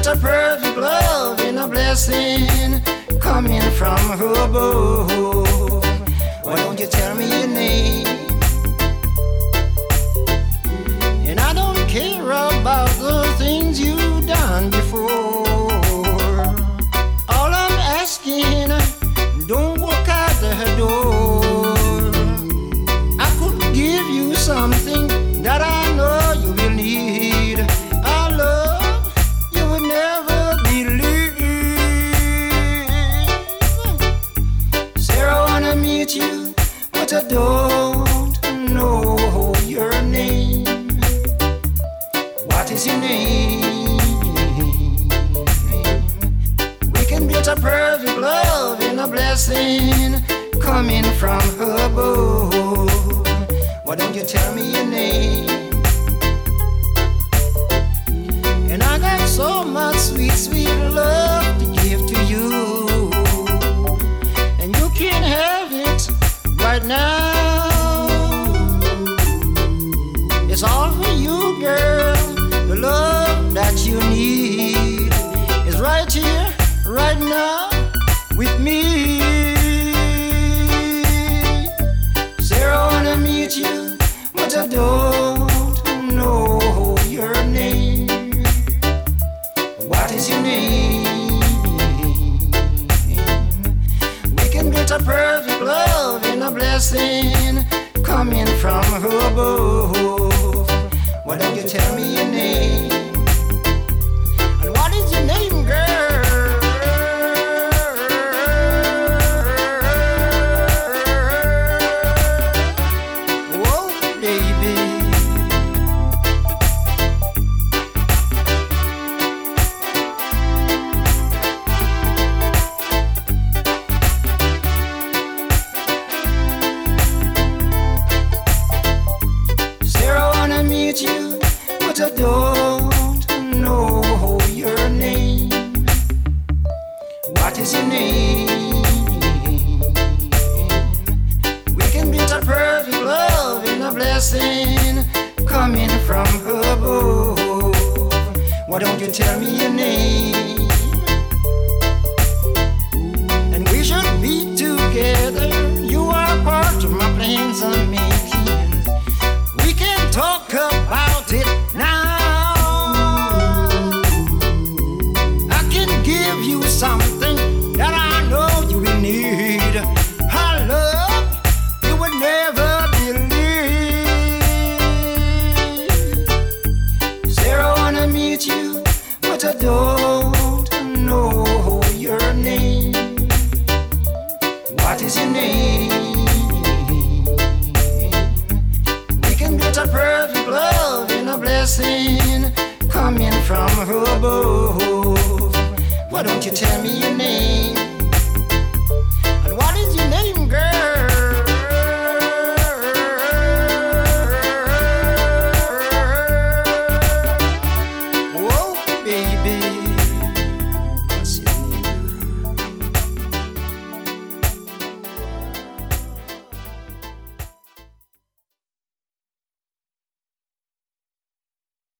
let a perfect love and a blessing coming from above. Why don't you tell me your name? And I don't care about the things you've done before. All I'm asking, don't walk out the door. I could give you something that I blessing coming from her above. Why don't you tell me your name? And I got so much sweet, sweet love to give to you. And you can have it right now. It's all for you, girl. The love that you need is right here, right now, with me. A perfect love and a blessing coming from above. Coming from above. Why don't you tell me your name? perfect love and a blessing coming from above. Why don't you tell me your name?